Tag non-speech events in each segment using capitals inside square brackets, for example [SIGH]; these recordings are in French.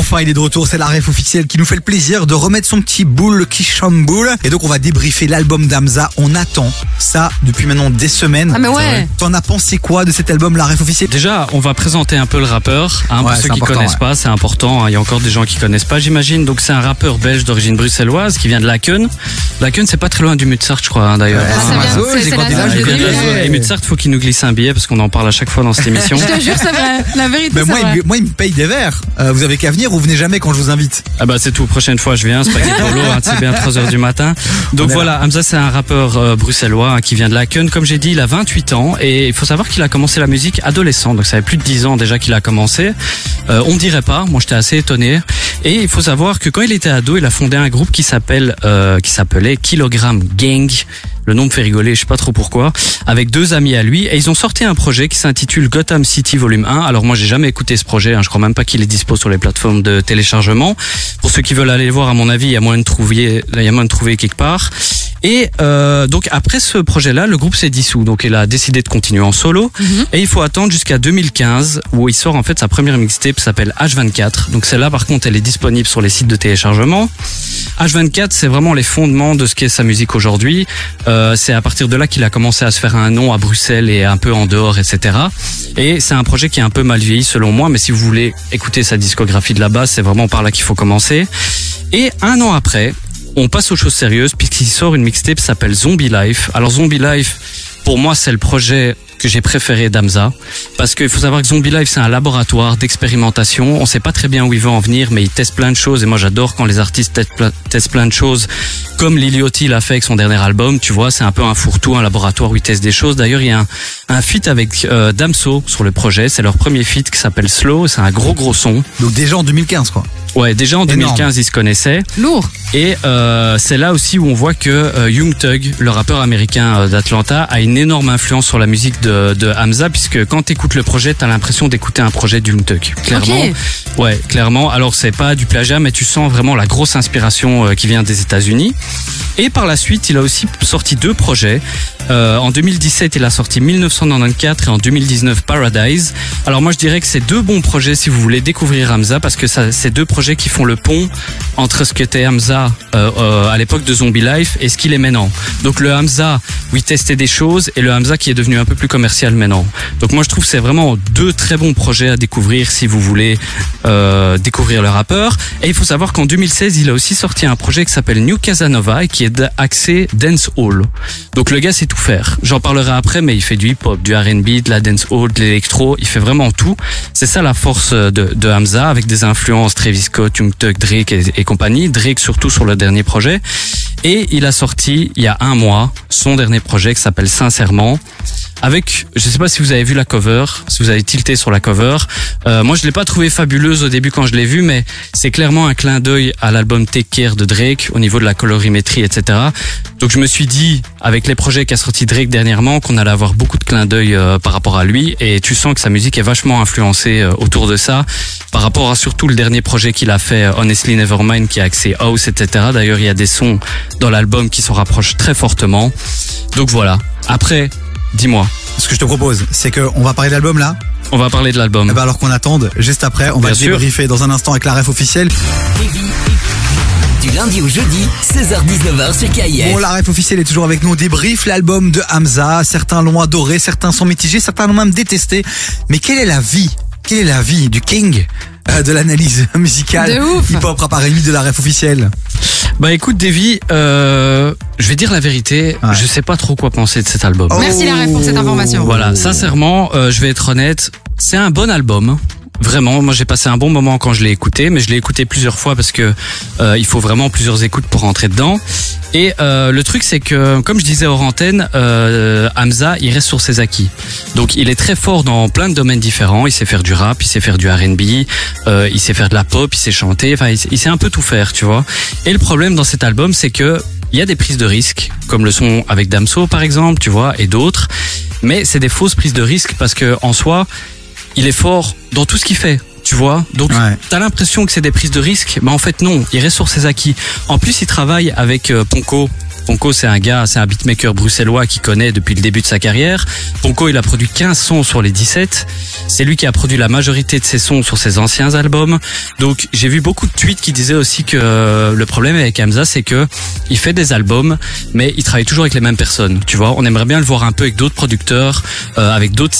Enfin, il est de retour, c'est la ref officielle qui nous fait le plaisir de remettre son petit boule qui chamboule. Et donc, on va débriefer l'album d'Amza. On attend ça depuis maintenant des semaines. Ah, mais ouais. T'en as pensé quoi de cet album, la ref officielle? Déjà, on va présenter un peu le rappeur. Hein, Ouais, pour ceux qui important, connaissent ouais. pas, c'est important. hein, Il y a encore des gens qui connaissent pas, j'imagine. Donc, c'est un rappeur belge d'origine bruxelloise qui vient de Laken. Laken, c'est pas très loin du Mutsart, je crois, hein, d'ailleurs. Ouais, Ah, c'est la. Et Mutsart, faut qu'il nous glisse un billet parce qu'on en parle à chaque fois dans cette [LAUGHS] émission. Je te jure, c'est vrai. La vérité, c'est moi, vrai. il, moi, il me paye des verres. Euh, vous avez qu'à venir ou venez jamais quand je vous invite. Ah bah c'est tout, prochaine fois je viens, spaghetti polo, hein, c'est bien 3 heures du matin. Donc voilà, Hamza c'est un rappeur euh, bruxellois hein, qui vient de Laken, comme j'ai dit, il a 28 ans et il faut savoir qu'il a commencé la musique adolescent, donc ça fait plus de 10 ans déjà qu'il a commencé. Euh, on dirait pas, moi j'étais assez étonné. Et il faut savoir que quand il était ado, il a fondé un groupe qui s'appelle, euh, qui s'appelait Kilogram Gang. Le nom me fait rigoler, je sais pas trop pourquoi. Avec deux amis à lui, et ils ont sorti un projet qui s'intitule Gotham City Volume 1. Alors moi, j'ai jamais écouté ce projet. Hein, je crois même pas qu'il est dispo sur les plateformes de téléchargement. Pour ceux qui veulent aller le voir, à mon avis, il y a moyen de trouver, il y a moyen de trouver quelque part. Et euh, donc après ce projet-là, le groupe s'est dissous. Donc il a décidé de continuer en solo. Et il faut attendre jusqu'à 2015 où il sort en fait sa première mixtape qui s'appelle H24. Donc celle-là, par contre, elle est disponible sur les sites de téléchargement. H24, c'est vraiment les fondements de ce qu'est sa musique aujourd'hui. Euh, c'est à partir de là qu'il a commencé à se faire un nom à Bruxelles et un peu en dehors, etc. Et c'est un projet qui est un peu mal vieilli selon moi, mais si vous voulez écouter sa discographie de la base, c'est vraiment par là qu'il faut commencer. Et un an après, on passe aux choses sérieuses puisqu'il sort une mixtape s'appelle Zombie Life. Alors Zombie Life, pour moi, c'est le projet que j'ai préféré d'Amza parce qu'il faut savoir que Zombie Life c'est un laboratoire d'expérimentation. On sait pas très bien où il veut en venir, mais il teste plein de choses et moi j'adore quand les artistes testent plein- testent de choses comme Liliotti l'a fait avec son dernier album. Tu vois, c'est un peu un fourre-tout, un laboratoire où il teste des choses. D'ailleurs, il y a un, un feat avec euh, Damso sur le projet. C'est leur premier feat qui s'appelle Slow. C'est un gros gros son. Donc déjà en 2015, quoi. Ouais, déjà en Énorme. 2015 ils se connaissaient. Lourd. Et euh, c'est là aussi où on voit que euh, Young Thug, le rappeur américain euh, d'Atlanta, a une énorme influence sur la musique de, de Hamza, puisque quand tu écoutes le projet, tu as l'impression d'écouter un projet Young Thug. Clairement. Ouais, clairement. Alors c'est pas du plagiat, mais tu sens vraiment la grosse inspiration euh, qui vient des États-Unis. Et par la suite, il a aussi sorti deux projets. Euh, en 2017, il a sorti 1994 et en 2019 Paradise. Alors moi, je dirais que c'est deux bons projets si vous voulez découvrir Hamza, parce que ça, c'est deux projets qui font le pont entre ce qu'était Hamza euh, euh, à l'époque de Zombie Life et ce qu'il est maintenant. Donc le Hamza où il testait des choses et le Hamza qui est devenu un peu plus commercial maintenant. Donc moi, je trouve c'est vraiment deux très bons projets à découvrir si vous voulez euh, découvrir le rappeur. Et il faut savoir qu'en 2016, il a aussi sorti un projet qui s'appelle New Casanova et qui est axé dance hall. Donc le gars sait tout faire. J'en parlerai après, mais il fait du hip-hop, du R&B, de la dance hall, de l'électro. Il fait vraiment tout. C'est ça la force de, de Hamza avec des influences Travis Scott, Young Drake et compagnie. Drake surtout sur le dernier projet. Et il a sorti il y a un mois son dernier projet qui s'appelle Sincèrement avec, je sais pas si vous avez vu la cover, si vous avez tilté sur la cover. Euh, moi, je l'ai pas trouvé fabuleuse au début quand je l'ai vue, mais c'est clairement un clin d'œil à l'album Take Care de Drake au niveau de la colorimétrie, etc. Donc, je me suis dit, avec les projets qu'a sorti Drake dernièrement, qu'on allait avoir beaucoup de clins d'œil euh, par rapport à lui, et tu sens que sa musique est vachement influencée euh, autour de ça, par rapport à surtout le dernier projet qu'il a fait, euh, Honestly Nevermind, qui a axé house, etc. D'ailleurs, il y a des sons dans l'album qui s'en rapprochent très fortement. Donc voilà. Après, dis-moi. Ce que je te propose, c'est qu'on va parler de l'album là. On va parler de l'album. Eh ben alors qu'on attende, juste après, on va sûr. débriefer dans un instant avec la ref officielle. Du lundi au jeudi, 16h-19h sur KIF. Bon, la ref officielle est toujours avec nous. On débriefe l'album de Hamza. Certains l'ont adoré, certains sont mitigés, certains l'ont même détesté. Mais quelle est la vie? Quelle est la vie du king? Euh, de l'analyse [LAUGHS] musicale De ouf. hip-hop rap R&B de la ref officielle Bah écoute Davy, euh, je vais dire la vérité, Ouais. je sais pas trop quoi penser de cet album. Oh. Merci la ref pour cette information. Voilà, sincèrement, euh, je vais être honnête, c'est un bon album. Vraiment, moi j'ai passé un bon moment quand je l'ai écouté, mais je l'ai écouté plusieurs fois parce que euh, il faut vraiment plusieurs écoutes pour rentrer dedans. Et euh, le truc c'est que, comme je disais hors antenne, euh, Hamza il reste sur ses acquis. Donc il est très fort dans plein de domaines différents. Il sait faire du rap, il sait faire du R&B, euh, il sait faire de la pop, il sait chanter. Enfin, il, sait- il sait un peu tout faire, tu vois. Et le problème dans cet album, c'est que il y a des prises de risques, comme le son avec Damso par exemple, tu vois, et d'autres. Mais c'est des fausses prises de risques parce que en soi, il est fort dans tout ce qu'il fait. Tu vois Donc, Ouais. t'as l'impression que c'est des prises de risque, mais en fait non. Il reste sur ses acquis. En plus, il travaille avec euh, Ponko. Ponko, c'est un gars, c'est un beatmaker bruxellois qui connaît depuis le début de sa carrière. Ponko, il a produit 15 sons sur les 17. C'est lui qui a produit la majorité de ses sons sur ses anciens albums. Donc, j'ai vu beaucoup de tweets qui disaient aussi que euh, le problème avec Hamza, c'est que il fait des albums, mais il travaille toujours avec les mêmes personnes. Tu vois, on aimerait bien le voir un peu avec d'autres producteurs, euh, avec d'autres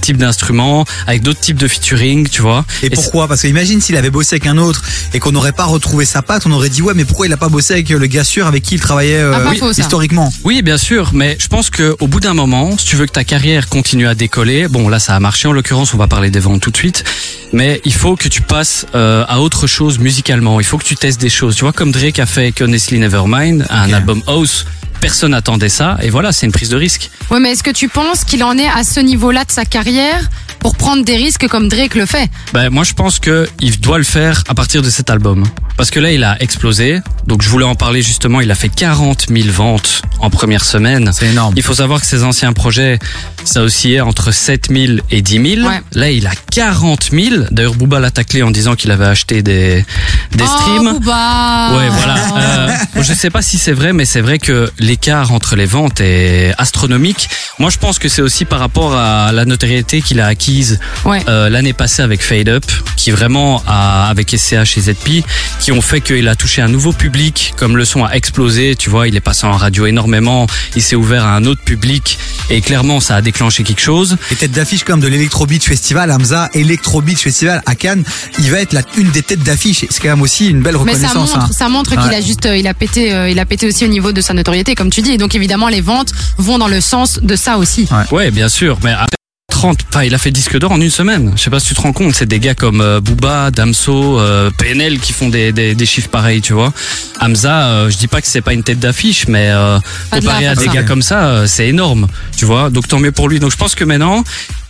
types d'instruments, avec d'autres types de featuring, tu vois. Et pourquoi? Parce que imagine s'il avait bossé avec un autre et qu'on n'aurait pas retrouvé sa patte, on aurait dit ouais, mais pourquoi il a pas bossé avec le gars sûr avec qui il travaillait euh, Ah, faux, ça. historiquement Oui, bien sûr, mais je pense que au bout d'un moment, si tu veux que ta carrière continue à décoller, bon là ça a marché en l'occurrence, on va parler des ventes tout de suite, mais il faut que tu passes euh, à autre chose musicalement. Il faut que tu testes des choses. Tu vois comme Drake a fait avec Honestly Nevermind, un album house. Personne n'attendait ça et voilà, c'est une prise de risque. Ouais, mais est-ce que tu penses qu'il en est à ce niveau-là de sa carrière pour prendre des risques comme Drake le fait? Ben moi je pense que il doit le faire à partir de cet album parce que là il a explosé. Donc je voulais en parler justement. Il a fait 40 000 ventes en première semaine. C'est énorme. Il faut savoir que ses anciens projets, ça oscillait entre 7 000 et 10 000. Ouais. Là, il a 40 000. D'ailleurs, Booba l'a taclé en disant qu'il avait acheté des, des Oh, streams. Booba Ouais, voilà. Euh, je sais pas si c'est vrai, mais c'est vrai que l'écart entre les ventes est astronomique. Moi, je pense que c'est aussi par rapport à la notoriété qu'il a acquise Ouais. euh, l'année passée avec Fade Up, qui vraiment a, avec SCH et ZP, qui ont fait qu'il a touché un nouveau public, comme le son a explosé, tu vois, il est passé en radio énormément, il s'est ouvert à un autre public, et clairement, ça a déclenché quelque chose. Et tête d'affiche comme de l'Electro Beach Festival, Hamza, Electro Beach Festival à Cannes, il va être la, une des têtes d'affiche. C'est quand même aussi une belle Mais ça reconnaissance. montre, hein. ça montre qu'il Ouais. a juste, euh, il a pété, euh, il a pété aussi au niveau de sa notoriété, comme tu dis. Et donc évidemment, les ventes vont dans le sens de ça aussi. Ouais, bien sûr, mais après 30, enfin, il a fait disque d'or en une semaine. Je sais pas si tu te rends compte, c'est des gars comme euh, Booba, Damso, euh, PNL qui font des, des, des chiffres pareils, tu vois. Hamza, euh, je dis pas que c'est pas une tête d'affiche, mais euh, Pas de comparé là à des ça. gars comme ça, euh, c'est énorme, tu vois. Donc tant mieux pour lui. Donc je pense que maintenant,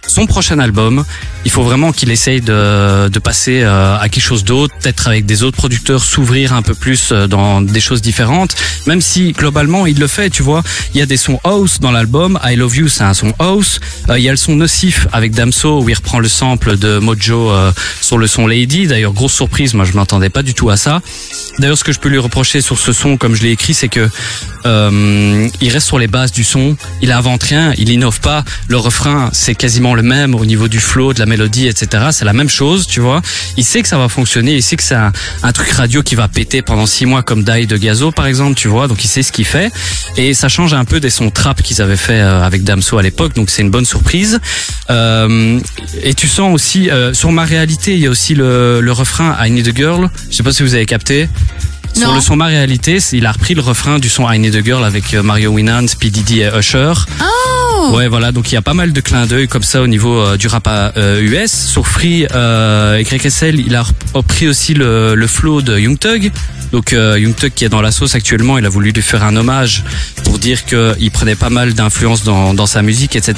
son prochain album, il faut vraiment qu'il essaye de, de passer euh, à quelque chose d'autre, peut-être avec des autres producteurs, s'ouvrir un peu plus euh, dans des choses différentes. Même si globalement il le fait, tu vois. Il y a des sons house dans l'album. I Love You, c'est un son house. Euh, il y a le son Nocif avec Damso où il reprend le sample de Mojo euh, sur le son Lady. D'ailleurs grosse surprise, moi je m'attendais pas du tout à ça. D'ailleurs ce que je peux lui reprocher sur ce son, comme je l'ai écrit, c'est que euh, il reste sur les bases du son. Il invente rien, il innove pas. Le refrain c'est quasiment le même au niveau du flow, de la mélodie, etc. C'est la même chose, tu vois. Il sait que ça va fonctionner, il sait que c'est un, truc radio qui va péter pendant six mois comme Die de Gazo par exemple, tu vois. Donc il sait ce qu'il fait et ça change un peu des sons trap qu'ils avaient fait euh, avec Damso à l'époque. Donc c'est une bonne surprise. Euh, et tu sens aussi euh, sur ma réalité, il y a aussi le, le refrain I Need a Girl. Je sais pas si vous avez capté. Sur le son Ma Réalité, il a repris le refrain du son I Need a Girl avec euh, Mario Winans, P. Diddy et Usher. Oh Ouais, voilà, donc il y a pas mal de clins d'œil comme ça au niveau euh, du rap euh, US. Sur Free euh, et KSL, il a repris aussi le, le flow de Young Thug. Donc euh, Young Thug qui est dans la sauce actuellement, il a voulu lui faire un hommage pour dire qu'il prenait pas mal d'influence dans, dans sa musique, etc.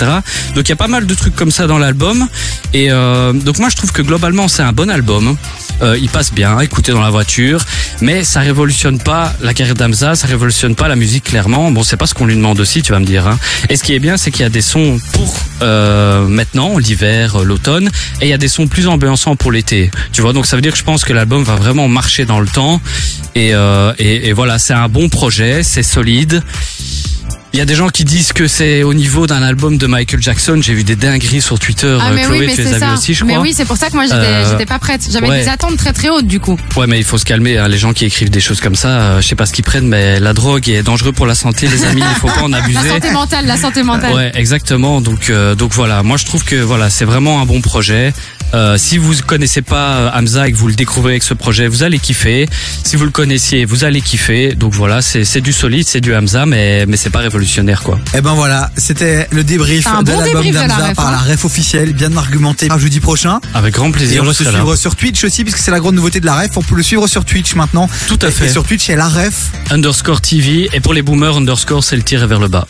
Donc il y a pas mal de trucs comme ça dans l'album. Et euh, donc moi je trouve que globalement c'est un bon album. Euh, il passe bien, écouter dans la voiture, mais ça révolutionne pas la carrière d'Amza, ça révolutionne pas la musique clairement. Bon, c'est pas ce qu'on lui demande aussi, tu vas me dire. Hein. Et ce qui est bien, c'est qu'il y a des sons pour euh, maintenant, l'hiver, euh, l'automne, et il y a des sons plus ambiançants pour l'été. Tu vois, donc ça veut dire que je pense que l'album va vraiment marcher dans le temps. Et, euh, et voilà, c'est un bon projet, c'est solide. Il y a des gens qui disent que c'est au niveau d'un album de Michael Jackson. J'ai vu des dingueries sur Twitter. Ah Euh, mais Chloé, oui, mais tu les c'est as ça. aussi, je mais crois. oui, c'est pour ça que moi j'étais, Euh, pas prête. J'avais ouais. des attentes très très hautes du coup. Ouais, mais il faut se calmer. hein. Les gens qui écrivent des choses comme ça, euh, je sais pas ce qu'ils prennent, mais la drogue est dangereux pour la santé, les amis. Il faut pas en [LAUGHS] La abuser. santé mentale, la santé mentale. Ouais, exactement. Donc, euh, donc voilà. Moi, je trouve que voilà, c'est vraiment un bon projet. Euh, si vous connaissez pas euh, Hamza et que vous le découvrez avec ce projet, vous allez kiffer. Si vous le connaissiez, vous allez kiffer. Donc voilà, c'est c'est du solide, c'est du Hamza, mais mais c'est pas révolutionnaire quoi. Et ben voilà, c'était le débrief C'est un de bon l'album débrief de la par hein. la ref officielle, bien argumenté par jeudi prochain. Avec grand Et plaisir. on se serai là. suivre sur Twitch aussi, puisque c'est la grande nouveauté de la ref. On peut le suivre sur Twitch maintenant. Tout à Et fait. sur Twitch, il y a la ref. Underscore TV et pour les boomers, underscore c'est le tiré vers le bas.